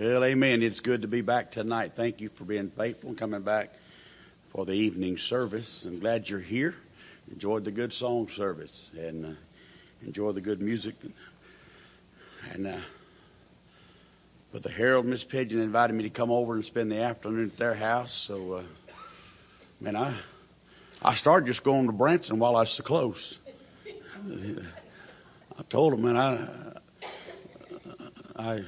Well, amen. It's good to be back tonight. Thank you for being faithful and coming back for the evening service. I'm glad you're here. Enjoyed the good song service and uh, enjoy the good music. And uh, but the Herald, Miss Pigeon invited me to come over and spend the afternoon at their house. So, uh, man, I I started just going to Branson while I was so close. I told them, man, I I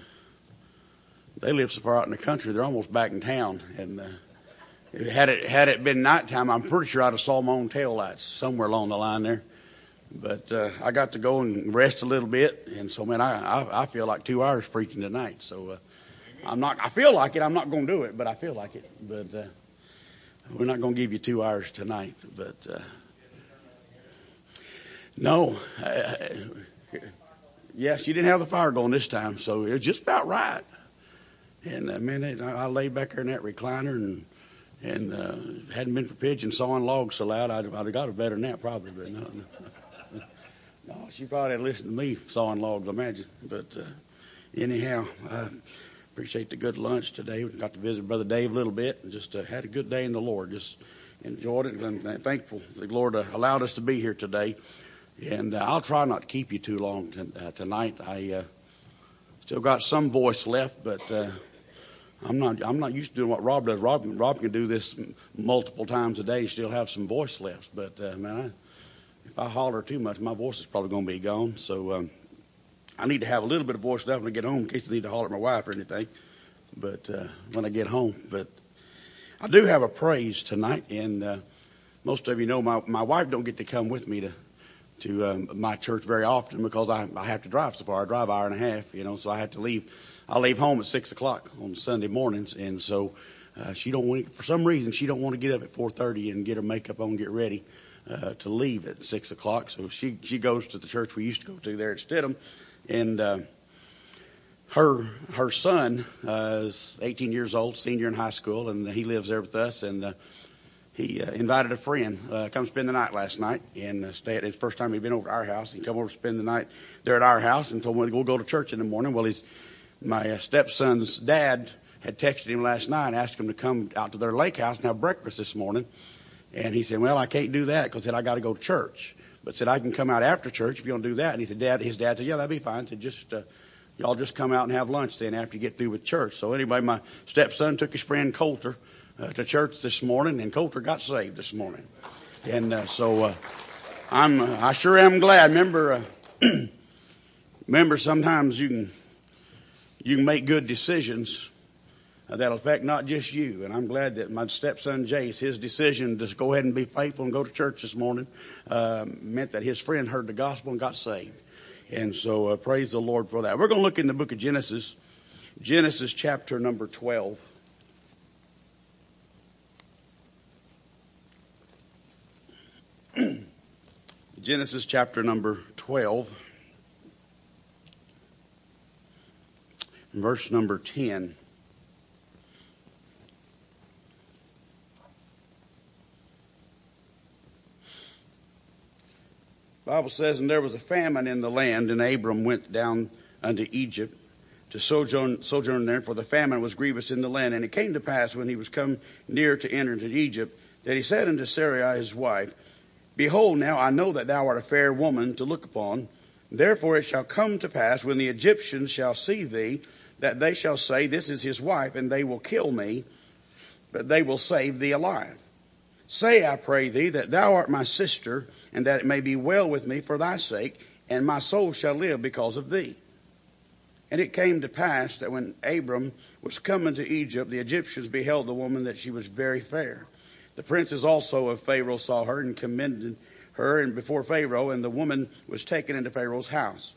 they live so far out in the country, they're almost back in town. And uh, had it had it been nighttime, I'm pretty sure I'd have saw my own tail lights somewhere along the line there. But uh, I got to go and rest a little bit, and so man, I I, I feel like two hours preaching tonight. So uh, I'm not. I feel like it. I'm not going to do it, but I feel like it. But uh, we're not going to give you two hours tonight. But uh, no. Uh, yeah, she didn't have the fire going this time, so it was just about right. And uh, man, I, I laid back there in that recliner and and uh, hadn't been for pigeon sawing logs so loud, I'd, I'd have got a better nap probably. But no, no, no, she probably had listened to me sawing logs, I imagine. But uh, anyhow, I appreciate the good lunch today. We got to visit Brother Dave a little bit and just uh, had a good day in the Lord. Just enjoyed it and I'm thankful the Lord uh, allowed us to be here today. And uh, I'll try not to keep you too long t- uh, tonight. I uh, still got some voice left, but uh, I'm not. I'm not used to doing what Rob does. Rob, Rob can do this multiple times a day and still have some voice left. But uh, man, I, if I holler too much, my voice is probably going to be gone. So um, I need to have a little bit of voice left when I get home in case I need to holler at my wife or anything. But uh, when I get home, but I do have a praise tonight, and uh, most of you know my my wife don't get to come with me to to um, my church very often because I I have to drive so far. I drive an hour and a half, you know, so I have to leave I leave home at six o'clock on Sunday mornings, and so uh, she don't want for some reason she don't want to get up at four thirty and get her makeup on, get ready uh, to leave at six o'clock. So she she goes to the church we used to go to there at Stidham, and uh, her her son uh, is 18 years old, senior in high school, and he lives there with us, and. Uh, he uh, invited a friend uh, come spend the night last night and uh, stay at his first time he'd been over to our house. He come over to spend the night there at our house and told me go go to church in the morning. Well, he's my uh, stepson's dad had texted him last night, asked him to come out to their lake house and have breakfast this morning. And he said, well, I can't do that because I got to go to church. But said, I can come out after church if you to do that. And he said, Dad, his dad said, yeah, that'd be fine. He said, just, uh, y'all just come out and have lunch then after you get through with church. So anyway, my stepson took his friend Coulter uh, to church this morning and Coulter got saved this morning. And, uh, so, uh, I'm, uh, I sure am glad. Remember, remember sometimes you can, you can make good decisions that'll affect not just you. And I'm glad that my stepson Jace, his decision to go ahead and be faithful and go to church this morning, uh, meant that his friend heard the gospel and got saved. And so uh, praise the Lord for that. We're going to look in the book of Genesis, Genesis chapter number 12. Genesis chapter number 12. Verse number 10. Bible says, and there was a famine in the land, and Abram went down unto Egypt to sojourn, sojourn there, for the famine was grievous in the land. And it came to pass when he was come near to enter into Egypt, that he said unto Sarai his wife, Behold, now I know that thou art a fair woman to look upon. Therefore it shall come to pass when the Egyptians shall see thee, that they shall say, This is his wife, and they will kill me, but they will save thee alive. Say, I pray thee, that thou art my sister, and that it may be well with me for thy sake, and my soul shall live because of thee. And it came to pass that when Abram was coming to Egypt, the Egyptians beheld the woman that she was very fair. The princes also of Pharaoh saw her and commended her and before Pharaoh, and the woman was taken into Pharaoh's house.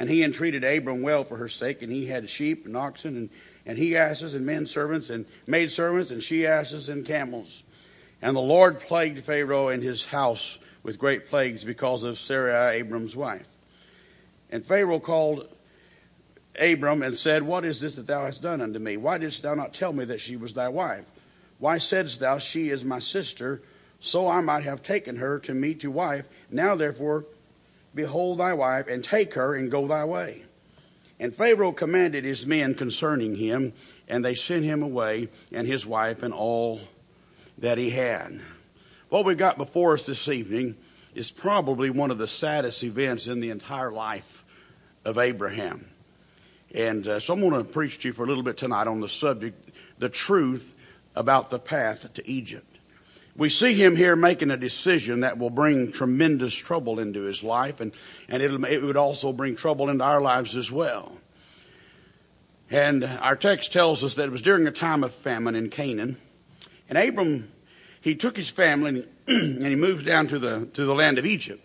And he entreated Abram well for her sake, and he had sheep and oxen and, and he asses and men servants and maid servants and she asses and camels. And the Lord plagued Pharaoh and his house with great plagues because of Sarai, Abram's wife. And Pharaoh called Abram and said, What is this that thou hast done unto me? Why didst thou not tell me that she was thy wife? Why saidst thou, She is my sister, so I might have taken her to me to wife? Now therefore Behold thy wife, and take her and go thy way. And Pharaoh commanded his men concerning him, and they sent him away, and his wife, and all that he had. What we got before us this evening is probably one of the saddest events in the entire life of Abraham. And uh, so I'm going to preach to you for a little bit tonight on the subject, the truth about the path to Egypt. We see him here making a decision that will bring tremendous trouble into his life, and, and it would also bring trouble into our lives as well. And our text tells us that it was during a time of famine in Canaan, and Abram, he took his family and he moved down to the, to the land of Egypt.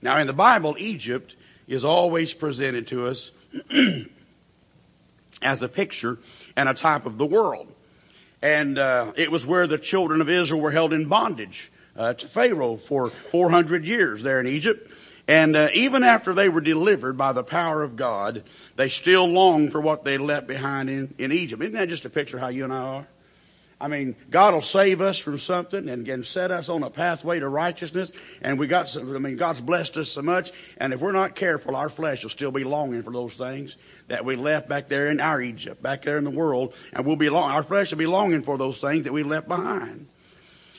Now in the Bible, Egypt is always presented to us as a picture and a type of the world. And uh, it was where the children of Israel were held in bondage uh, to Pharaoh for 400 years there in Egypt. And uh, even after they were delivered by the power of God, they still longed for what they left behind in, in Egypt. Isn't that just a picture of how you and I are? I mean, God will save us from something and, set us on a pathway to righteousness. And we got some, I mean, God's blessed us so much. And if we're not careful, our flesh will still be longing for those things that we left back there in our Egypt, back there in the world. And we'll be long, our flesh will be longing for those things that we left behind.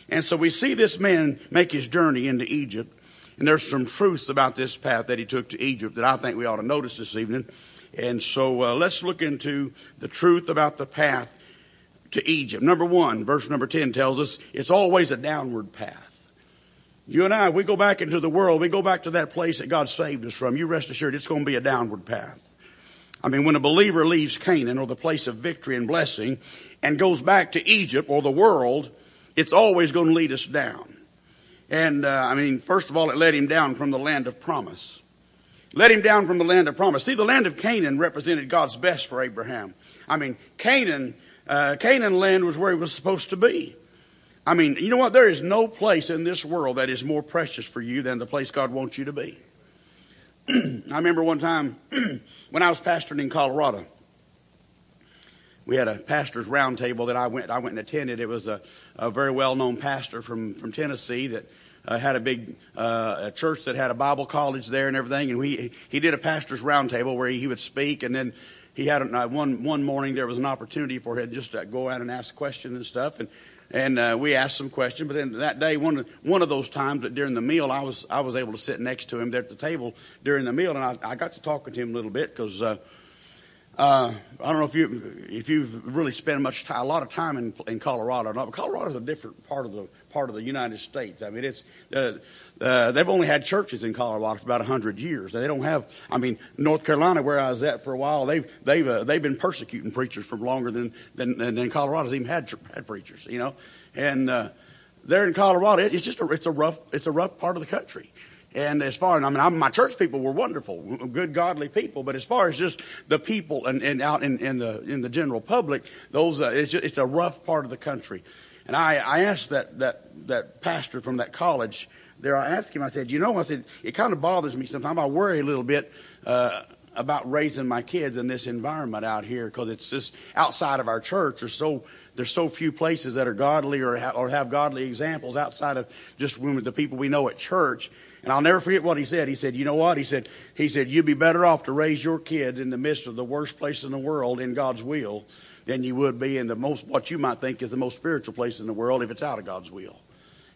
And so we see this man make his journey into Egypt. And there's some truths about this path that he took to Egypt that I think we ought to notice this evening. And so uh, let's look into the truth about the path to Egypt. Number one, verse number 10 tells us it's always a downward path. You and I, we go back into the world, we go back to that place that God saved us from. You rest assured it's going to be a downward path. I mean, when a believer leaves Canaan or the place of victory and blessing and goes back to Egypt or the world, it's always going to lead us down. And, uh, I mean, first of all, it led him down from the land of promise. Led him down from the land of promise. See, the land of Canaan represented God's best for Abraham. I mean, Canaan uh, Canaan land was where he was supposed to be. I mean, you know what? There is no place in this world that is more precious for you than the place God wants you to be. I remember one time when I was pastoring in Colorado. We had a pastor's roundtable that I went, I went and attended. It was a, a very well-known pastor from, from Tennessee that uh, had a big uh, a church that had a Bible college there and everything. And we he did a pastor's roundtable where he, he would speak, and then he had uh, one one morning there was an opportunity for him just to go out and ask questions and stuff, and and uh, we asked some questions. But then that day, one of, one of those times that during the meal, I was I was able to sit next to him there at the table during the meal, and I, I got to talking to him a little bit because. Uh, uh, I don't know if you if you've really spent much time, a lot of time in in Colorado. Not, Colorado is a different part of the part of the United States. I mean, it's uh, uh, they've only had churches in Colorado for about hundred years. They don't have. I mean, North Carolina, where I was at for a while, they've they've uh, they've been persecuting preachers for longer than than than Colorado's even had had preachers. You know, and uh, there in Colorado, it's just a it's a rough it's a rough part of the country. And as far I mean, I'm, my church people were wonderful, good, godly people. But as far as just the people and, and out in, in the in the general public, those uh, it's just, it's a rough part of the country. And I, I asked that that that pastor from that college there. I asked him. I said, you know, I said it kind of bothers me sometimes. I worry a little bit. Uh, about raising my kids in this environment out here because it's just outside of our church. There's so there's so few places that are godly or or have godly examples outside of just the people we know at church. And I'll never forget what he said. He said, you know what? He said, he said, you'd be better off to raise your kids in the midst of the worst place in the world in God's will than you would be in the most, what you might think is the most spiritual place in the world if it's out of God's will.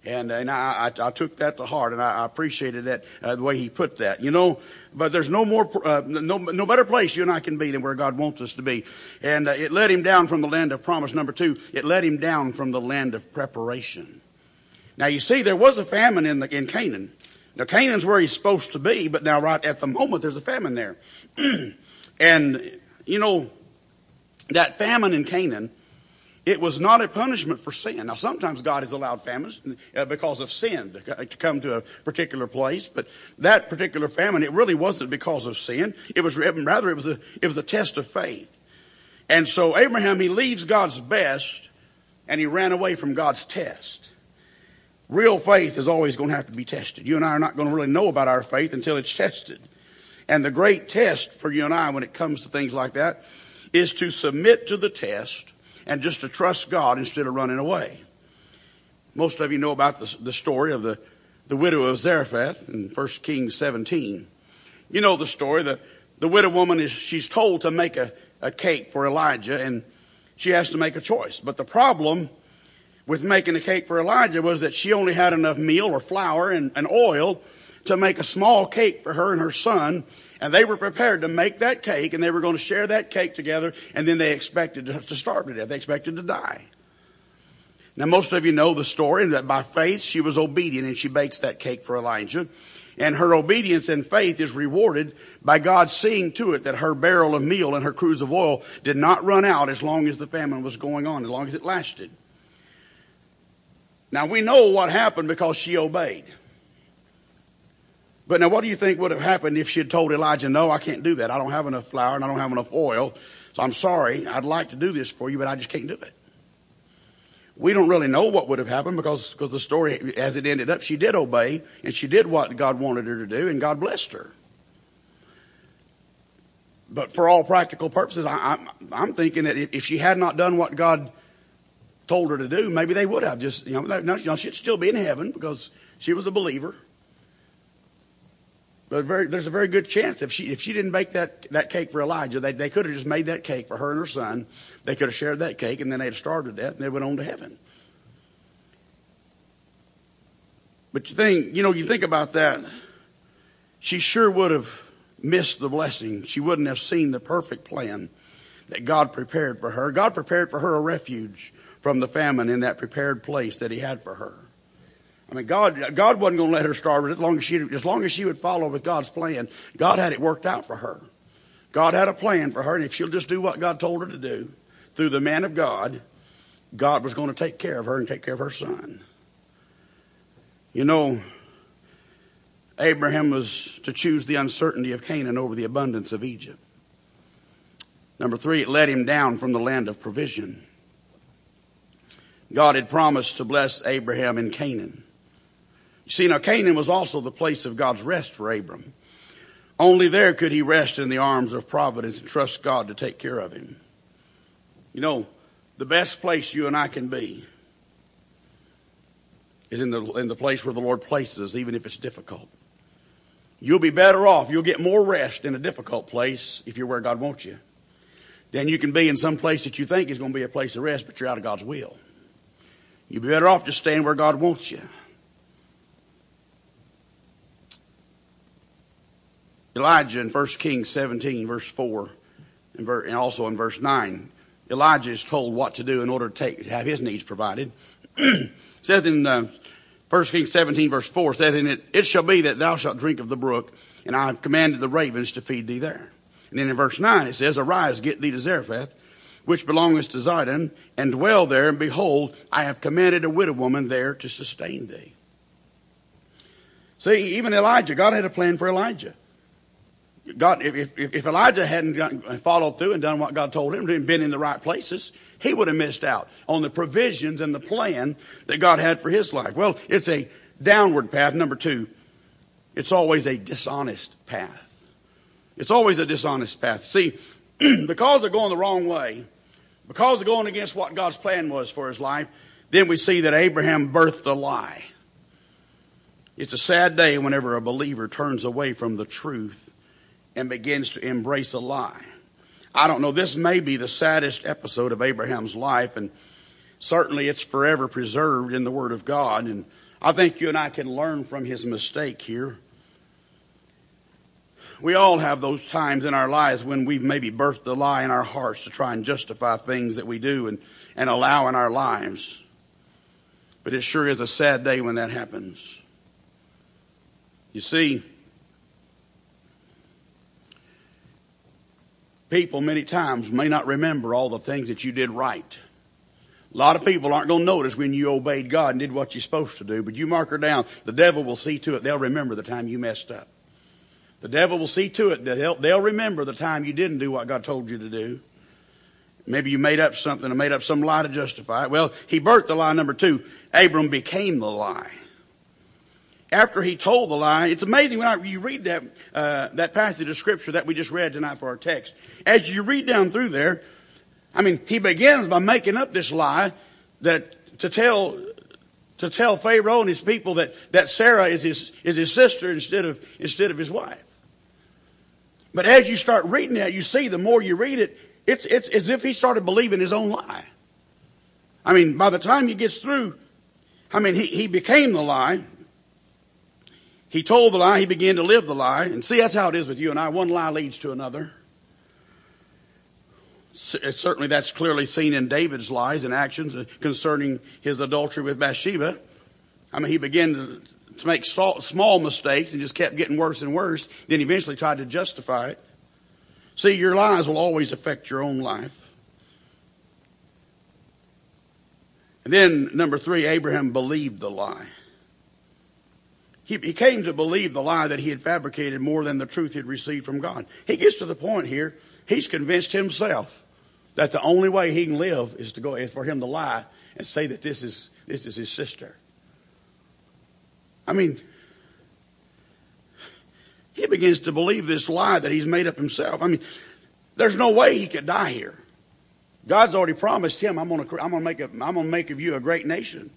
And, and I, I, I took that to heart and I, I appreciated that, uh, the way he put that. You know, but there's no more, uh, no, no better place you and I can be than where God wants us to be. And uh, it led him down from the land of promise. Number two, it led him down from the land of preparation. Now you see, there was a famine in the, in Canaan. Now Canaan's where he's supposed to be, but now right at the moment there's a famine there. and, you know, that famine in Canaan, it was not a punishment for sin. Now sometimes God has allowed famines uh, because of sin to, to come to a particular place, but that particular famine, it really wasn't because of sin. It was rather, it was a, it was a test of faith. And so Abraham, he leaves God's best and he ran away from God's test. Real faith is always going to have to be tested. You and I are not going to really know about our faith until it's tested. And the great test for you and I when it comes to things like that is to submit to the test and just to trust God instead of running away. Most of you know about the, the story of the, the widow of Zarephath in 1 Kings 17. You know the story. The, the widow woman is, she's told to make a, a cake for Elijah and she has to make a choice. But the problem with making a cake for Elijah was that she only had enough meal or flour and, and oil to make a small cake for her and her son. And they were prepared to make that cake and they were going to share that cake together and then they expected to starve to death. They expected to die. Now most of you know the story that by faith she was obedient and she bakes that cake for Elijah. And her obedience and faith is rewarded by God seeing to it that her barrel of meal and her cruse of oil did not run out as long as the famine was going on, as long as it lasted. Now we know what happened because she obeyed. But now what do you think would have happened if she had told Elijah, no, I can't do that. I don't have enough flour and I don't have enough oil. So I'm sorry. I'd like to do this for you, but I just can't do it. We don't really know what would have happened because, because the story, as it ended up, she did obey and she did what God wanted her to do and God blessed her. But for all practical purposes, I, am thinking that if she had not done what God told her to do, maybe they would have just, you know, she'd still be in heaven because she was a believer. But very, there's a very good chance if she if she didn't bake that that cake for Elijah, they they could have just made that cake for her and her son. They could have shared that cake, and then they'd have starved to death, and they went on to heaven. But you think, you know, you think about that. She sure would have missed the blessing. She wouldn't have seen the perfect plan that God prepared for her. God prepared for her a refuge from the famine in that prepared place that He had for her. I mean, God, God wasn't going to let her starve as long as she, as long as she would follow with God's plan. God had it worked out for her. God had a plan for her, and if she'll just do what God told her to do through the man of God, God was going to take care of her and take care of her son. You know, Abraham was to choose the uncertainty of Canaan over the abundance of Egypt. Number three, it led him down from the land of provision. God had promised to bless Abraham in Canaan. You see, now Canaan was also the place of God's rest for Abram. Only there could he rest in the arms of providence and trust God to take care of him. You know, the best place you and I can be is in the, in the place where the Lord places us, even if it's difficult. You'll be better off. You'll get more rest in a difficult place if you're where God wants you than you can be in some place that you think is going to be a place of rest, but you're out of God's will. You'll be better off just staying where God wants you. Elijah in 1 Kings 17 verse 4 and, also in verse 9, Elijah is told what to do in order to take, have his needs provided. says in uh, 1 Kings 17 verse 4 says in it, it shall be that thou shalt drink of the brook and I have commanded the ravens to feed thee there. And then in verse 9 it says, arise, get thee to Zarephath, which belongeth to Zidon, and dwell there, and behold, I have commanded a widow woman there to sustain thee. See, even Elijah, God had a plan for Elijah. God, if, if, if Elijah hadn't followed through and done what God told him, and been in the right places, he would have missed out on the provisions and the plan that God had for his life. Well, it's a downward path. Number two, it's always a dishonest path. It's always a dishonest path. See, because they're going the wrong way, because they're going against what God's plan was for his life, then we see that Abraham birthed a lie. It's a sad day whenever a believer turns away from the truth and begins to embrace a lie. I don't know, this may be the saddest episode of Abraham's life, and certainly it's forever preserved in the Word of God, and I think you and I can learn from his mistake here. We all have those times in our lives when we've maybe birthed a lie in our hearts to try and justify things that we do and, and allow in our lives. But it sure is a sad day when that happens. You see, people many times may not remember all the things that you did right. A lot of people aren't going to notice when you obeyed God and did what you're supposed to do, but you mark her down. The devil will see to it. They'll remember the time you messed up. The devil will see to it that they'll, they'll remember the time you didn't do what God told you to do. Maybe you made up something or made up some lie to justify it. Well, he birthed the lie number two. Abram became the lie after he told the lie, it's amazing when you read that, uh, that passage of scripture that we just read tonight for our text. As you read down through there, I mean, he begins by making up this lie that to tell, to tell Pharaoh and his people that, that Sarah is his, is his sister instead of, instead of his wife. But as you start reading that, you see the more you read it, it's, it's as if he started believing his own lie. I mean, by the time he gets through, I mean, he, he became the lie. He told the lie, he began to live the lie. And see, that's how it is with you and I. One lie leads to another. Certainly that's clearly seen in David's lies and actions concerning his adultery with Bathsheba. I mean, he began to, to make small mistakes and just kept getting worse and worse. Then eventually tried to justify it. See, your lies will always affect your own life. And then number three, Abraham believed the lie. He, he came to believe the lie that he had fabricated more than the truth he had received from God. He gets to the point here, he's convinced himself that the only way he can live is to go, is for him to lie and say that this is, this is his sister. I mean, he begins to believe this lie that he's made up himself. I mean, there's no way he could die here. God's already promised him, I'm going to, I'm going to make, a, I'm going to make of you a great nation.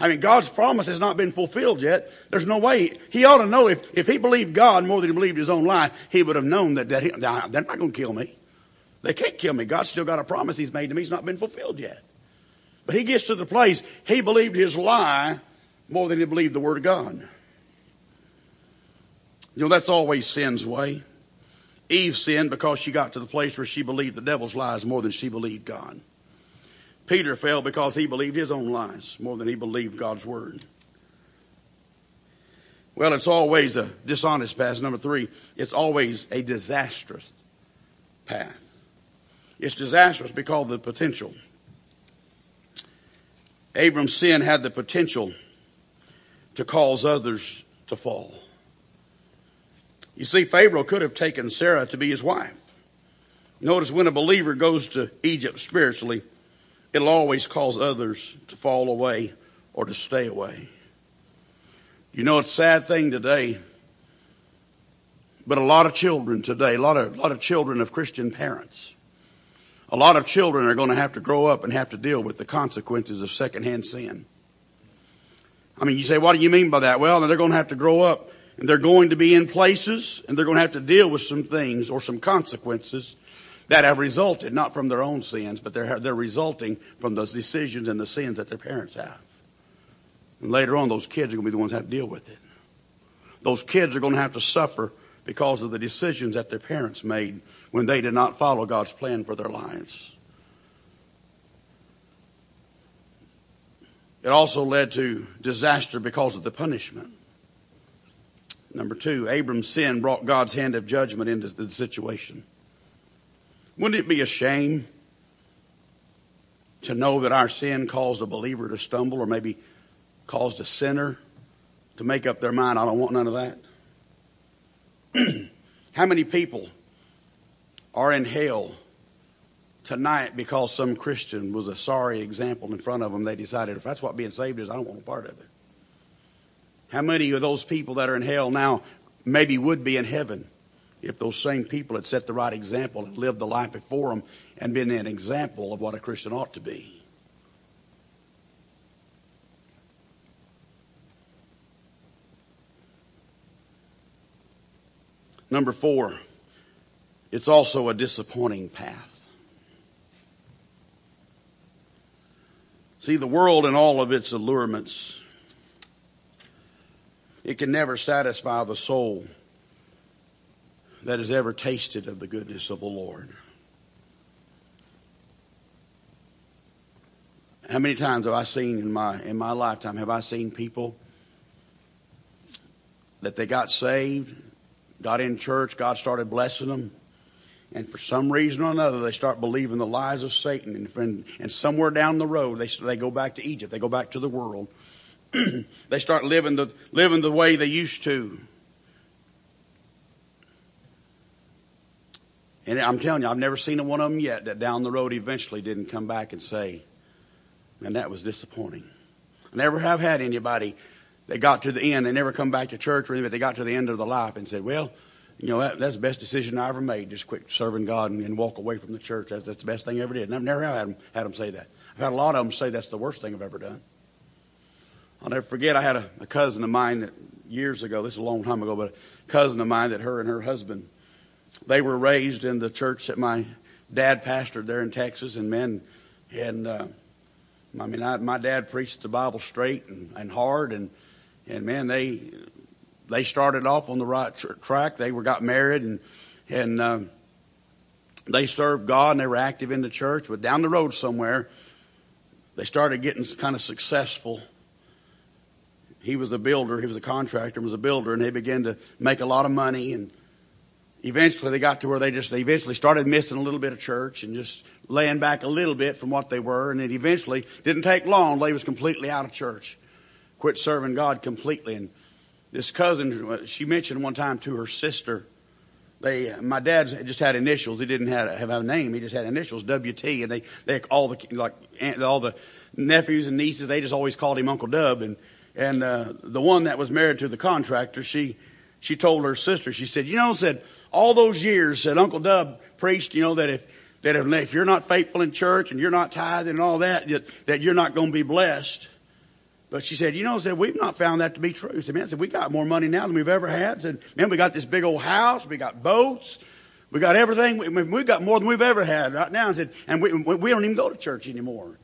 I mean, God's promise has not been fulfilled yet. There's no way. He ought to know if, if he believed God more than he believed his own lie, he would have known that, that he, they're not going to kill me. They can't kill me. God's still got a promise he's made to me. He's not been fulfilled yet. But he gets to the place, he believed his lie more than he believed the word of God. You know, that's always sin's way. Eve sinned because she got to the place where she believed the devil's lies more than she believed God. Peter fell because he believed his own lies more than he believed God's word. Well, it's always a dishonest path. Number three, it's always a disastrous path. It's disastrous because of the potential. Abram's sin had the potential to cause others to fall. You see, Pharaoh could have taken Sarah to be his wife. Notice when a believer goes to Egypt spiritually, it'll always cause others to fall away or to stay away. You know, it's a sad thing today, but a lot of children today, a lot of, a lot of children of Christian parents, a lot of children are going to have to grow up and have to deal with the consequences of secondhand sin. I mean, you say, what do you mean by that? Well, they're going to have to grow up and they're going to be in places and they're going to have to deal with some things or some consequences that have resulted not from their own sins, but they're, they're resulting from those decisions and the sins that their parents have. And later on, those kids are going to be the ones that have to deal with it. Those kids are going to have to suffer because of the decisions that their parents made when they did not follow God's plan for their lives. It also led to disaster because of the punishment. Number two, Abram's sin brought God's hand of judgment into the situation. Wouldn't it be a shame to know that our sin caused a believer to stumble or maybe caused a sinner to make up their mind, I don't want none of that? How many people are in hell tonight because some Christian was a sorry example in front of them? They decided if that's what being saved is, I don't want a part of it. How many of those people that are in hell now maybe would be in heaven if those same people had set the right example and lived the life before them and been an example of what a Christian ought to be. Number four, it's also a disappointing path. See, the world and all of its allurements, it can never satisfy the soul that has ever tasted of the goodness of the Lord. How many times have I seen in my in my lifetime have I seen people that they got saved, got in church, God started blessing them, and for some reason or another they start believing the lies of Satan, and, and, and somewhere down the road they they go back to Egypt, they go back to the world, they start living the living the way they used to. And I'm telling you, I've never seen one of them yet that down the road eventually didn't come back and say, and that was disappointing. I never have had anybody that got to the end, they never come back to church or anything, but they got to the end of their life and said, well, you know, that, that's the best decision I ever made, just quit serving God and, and walk away from the church. That's, that's the best thing I ever did. And I've never had them, had them say that. I've had a lot of them say that's the worst thing I've ever done. I'll never forget, I had a, a cousin of mine that years ago, this is a long time ago, but a cousin of mine that her and her husband they were raised in the church that my dad pastored there in Texas, and men, and uh, I mean, I, my dad preached the Bible straight and, and hard, and and man, they they started off on the right tr- track. They were got married, and and uh, they served God, and they were active in the church. But down the road somewhere, they started getting kind of successful. He was a builder, he was a contractor, was a builder, and they began to make a lot of money and eventually they got to where they just they eventually started missing a little bit of church and just laying back a little bit from what they were and it eventually didn't take long they was completely out of church quit serving god completely and this cousin she mentioned one time to her sister they my dad just had initials. He didn't have, have a name. He just had initials wt and they they all the like all the nephews and nieces they just always called him uncle dub. And and uh, the one that was married to the contractor she she told her sister she said you know said all those years that Uncle Dub preached, you know, that if, that if you're not faithful in church and you're not tithing and all that, that you're not going to be blessed. But she said, you know, said, we've not found that to be true. Said, man, said, we got more money now than we've ever had. Said, man, we got this big old house. We got boats. We got everything. We, we got more than we've ever had right now. And said, and we, we don't even go to church anymore.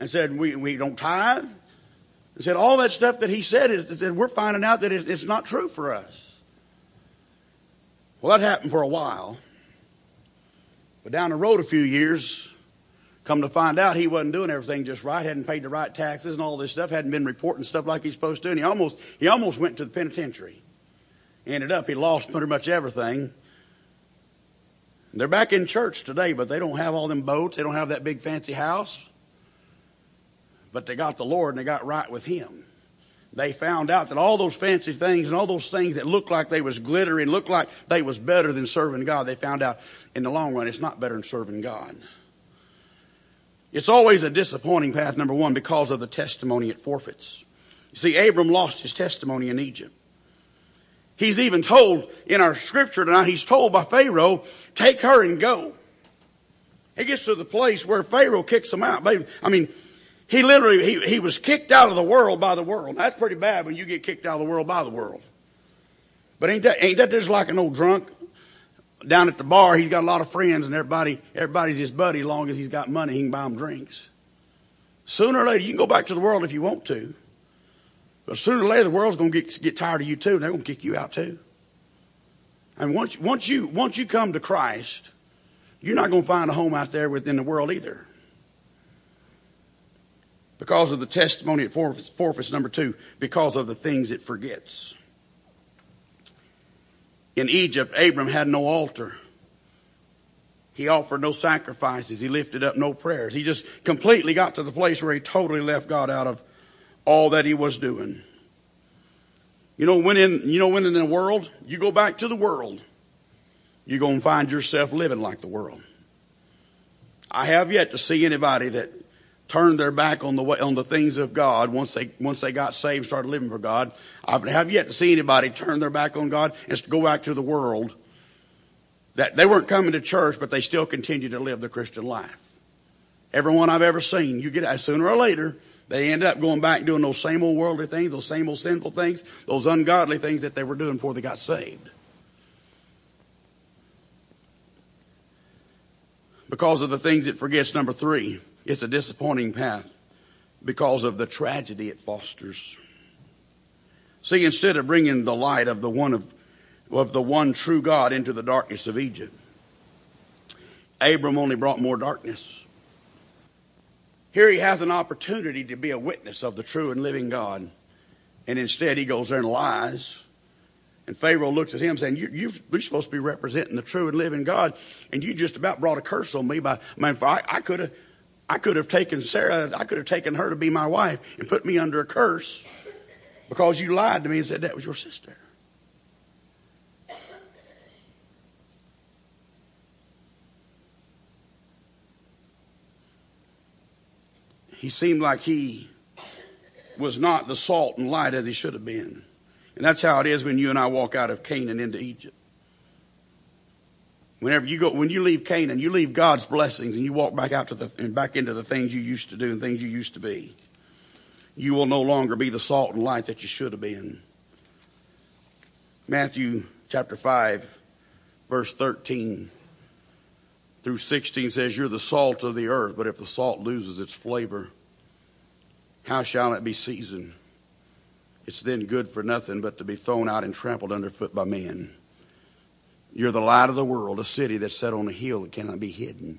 And said, we, we don't tithe. And said, all that stuff that he said is, that we're finding out that it's, it's not true for us. Well, that happened for a while. But down the road a few years, come to find out he wasn't doing everything just right, hadn't paid the right taxes and all this stuff, hadn't been reporting stuff like he's supposed to, and he almost, he almost went to the penitentiary. Ended up, he lost pretty much everything. They're back in church today, but they don't have all them boats. They don't have that big fancy house. But they got the Lord and they got right with Him they found out that all those fancy things and all those things that looked like they was glittering, looked like they was better than serving God, they found out in the long run it's not better than serving God. It's always a disappointing path, number one, because of the testimony it forfeits. You see, Abram lost his testimony in Egypt. He's even told in our scripture tonight, he's told by Pharaoh, take her and go. He gets to the place where Pharaoh kicks him out. I mean, he literally, he, he was kicked out of the world by the world. That's pretty bad when you get kicked out of the world by the world. But ain't that, ain't that just like an old drunk down at the bar? He's got a lot of friends and everybody, everybody's his buddy as long as he's got money, he can buy them drinks. Sooner or later, you can go back to the world if you want to. But sooner or later, the world's going to get, get tired of you too, and they're going to kick you out too. And once, once you, once you come to Christ, you're not going to find a home out there within the world either because of the testimony it forfeits. Number two, because of the things it forgets. In Egypt, Abram had no altar. He offered no sacrifices. He lifted up no prayers. He just completely got to the place where he totally left God out of all that he was doing. You know, when in, you know, when in the world, you go back to the world, you're going to find yourself living like the world. I have yet to see anybody that turned their back on the way, on the things of God once they once they got saved, started living for God. I have yet to see anybody turn their back on God and go back to the world. That they weren't coming to church, but they still continue to live the Christian life. Everyone I've ever seen, you get sooner or later, they end up going back doing those same old worldly things, those same old sinful things, those ungodly things that they were doing before they got saved. Because of the things it forgets, number three, it's a disappointing path because of the tragedy it fosters. See, instead of bringing the light of the one of, of the one true God into the darkness of Egypt, Abram only brought more darkness. Here he has an opportunity to be a witness of the true and living God, and instead he goes there and lies and Pharaoh looked at him saying, you, are supposed to be representing the true and living God, and you just about brought a curse on me by, I mean, I, I could have, I could have taken Sarah, I could have taken her to be my wife and put me under a curse because you lied to me and said that was your sister. He seemed like he was not the salt and light as he should have been. And that's how it is when you and I walk out of Canaan into Egypt. Whenever you go, when you leave Canaan, you leave God's blessings and you walk back out to the, and back into the things you used to do and things you used to be. You will no longer be the salt and light that you should have been. Matthew chapter 5, verse 13 through 16 says, You're the salt of the earth, but if the salt loses its flavor, how shall it be seasoned? It's then good for nothing but to be thrown out and trampled underfoot by men. You're the light of the world, a city that's set on a hill that cannot be hidden.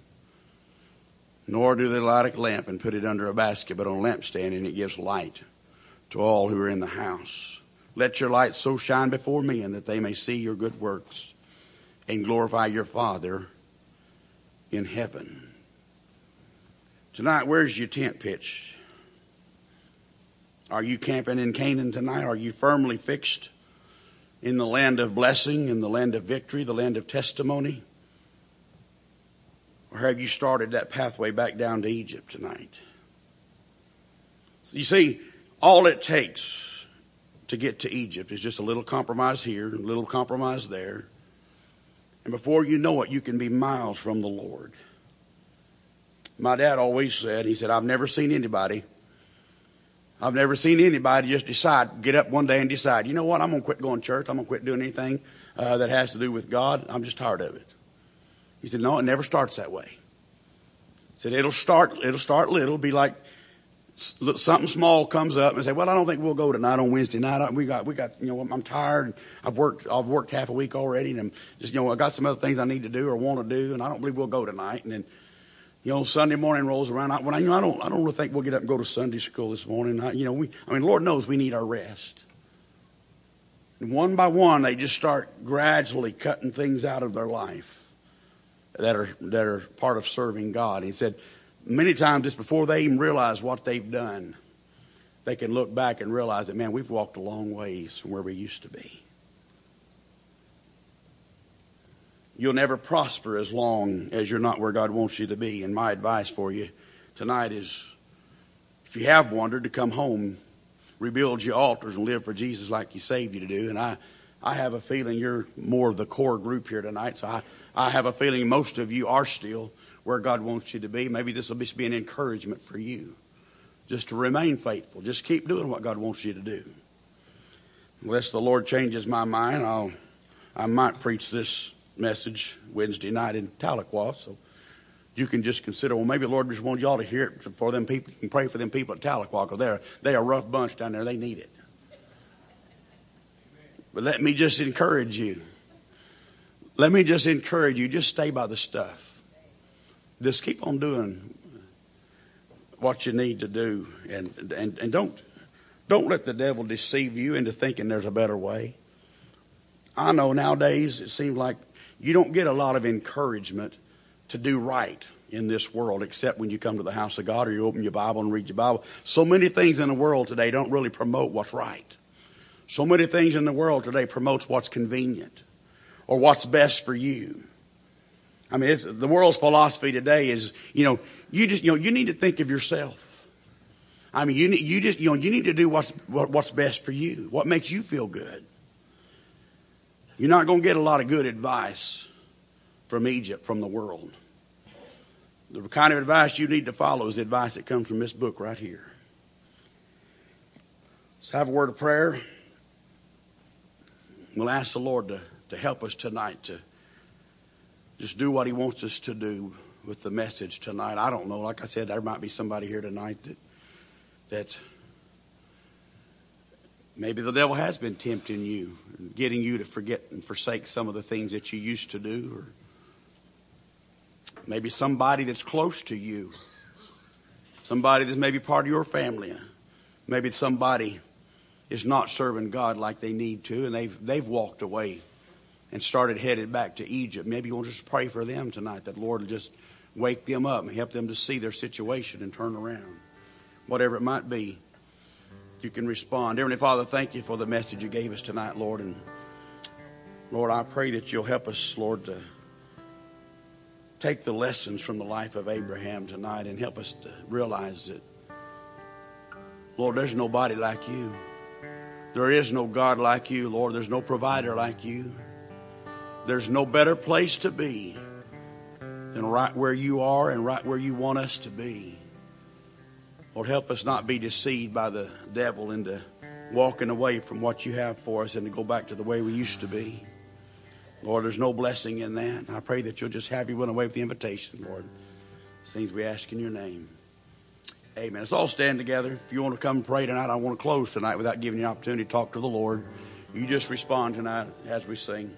Nor do they light a lamp and put it under a basket, but on a lampstand, and it gives light to all who are in the house. Let your light so shine before men that they may see your good works and glorify your Father in heaven. Tonight, where's your tent pitch? Are you camping in Canaan tonight? Are you firmly fixed in the land of blessing, in the land of victory, the land of testimony? Or have you started that pathway back down to Egypt tonight? You see, all it takes to get to Egypt is just a little compromise here, a little compromise there. And before you know it, you can be miles from the Lord. My dad always said, he said, I've never seen anybody, I've never seen anybody just decide, get up one day and decide, you know what, I'm going to quit going to church. I'm going to quit doing anything uh, that has to do with God. I'm just tired of it. He said, no, it never starts that way. He said, it'll start, it'll start little, be like something small comes up and say, well, I don't think we'll go tonight on Wednesday night. We got, we got, you know, I'm tired. I've worked, I've worked half a week already and I'm just, you know, I got some other things I need to do or want to do and I don't believe we'll go tonight. And then, you know, Sunday morning rolls around. I, when I, you know, I don't, I don't really think we'll get up and go to Sunday school this morning. I, you know, we, I mean, Lord knows we need our rest. And one by one, they just start gradually cutting things out of their life that are, that are part of serving God. He said, many times just before they even realize what they've done, they can look back and realize that, man, we've walked a long ways from where we used to be. You'll never prosper as long as you're not where God wants you to be. And my advice for you tonight is if you have wandered, to come home, rebuild your altars, and live for Jesus like He saved you to do. And I, I have a feeling you're more of the core group here tonight. So I, I have a feeling most of you are still where God wants you to be. Maybe this will just be an encouragement for you just to remain faithful. Just keep doing what God wants you to do. Unless the Lord changes my mind, I'll, I might preach this message Wednesday night in Tahlequah. So you can just consider, well, maybe the Lord just wants y'all to hear it for them people. You can pray for them people at Tahlequah because they're, they're a rough bunch down there. They need it. But let me just encourage you. Let me just encourage you. Just stay by the stuff. Just keep on doing what you need to do, and and and don't don't let the devil deceive you into thinking there's a better way. I know nowadays it seems like you don't get a lot of encouragement to do right in this world except when you come to the house of God or you open your Bible and read your Bible. So many things in the world today don't really promote what's right. So many things in the world today promotes what's convenient or what's best for you. I mean, the world's philosophy today is, you know, you just, you know, you need to think of yourself. I mean, you you just, you know, you need to do what's, what, what's best for you, what makes you feel good. You're not going to get a lot of good advice from Egypt, from the world. The kind of advice you need to follow is the advice that comes from this book right here. Let's have a word of prayer. We'll ask the Lord to, to help us tonight to just do what He wants us to do with the message tonight. I don't know. Like I said, there might be somebody here tonight that that maybe the devil has been tempting you, getting you to forget and forsake some of the things that you used to do, or maybe somebody that's close to you, somebody that's maybe part of your family, maybe somebody is not serving God like they need to, and they've they've walked away and started headed back to Egypt. Maybe you want to just pray for them tonight that Lord will just wake them up and help them to see their situation and turn around. Whatever it might be, you can respond. Heavenly Father, thank you for the message you gave us tonight, Lord. And Lord, I pray that you'll help us, Lord, to take the lessons from the life of Abraham tonight and help us to realize that, Lord, there's nobody like you. There is no God like you, Lord. There's no provider like you. There's no better place to be than right where you are and right where you want us to be. Lord, help us not be deceived by the devil into walking away from what you have for us and to go back to the way we used to be. Lord, there's no blessing in that. I pray that you'll just have you run away with the invitation, Lord. Things we ask in your name. Amen. Let's all stand together. If you want to come pray tonight, I want to close tonight without giving you an opportunity to talk to the Lord. You just respond tonight as we sing.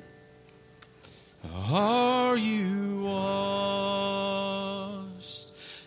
Are you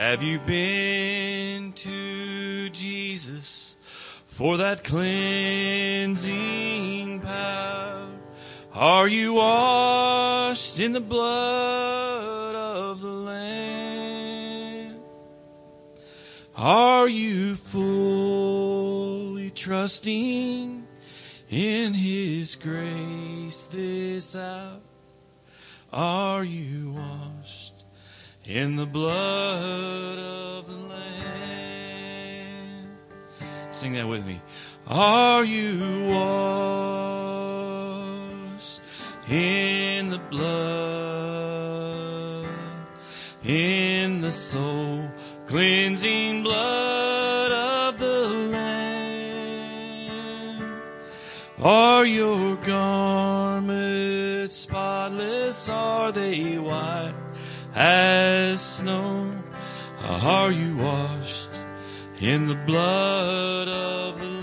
Have you been to Jesus for that cleansing power? Are you washed in the blood of the Lamb? Are you fully trusting in His grace this hour? Are you washed in the blood of the Lamb? Sing that with me. Are you washed in the blood, in the soul cleansing blood of the Lamb? Are your garments spotless? Are they white as snow? Are you washed in the blood of the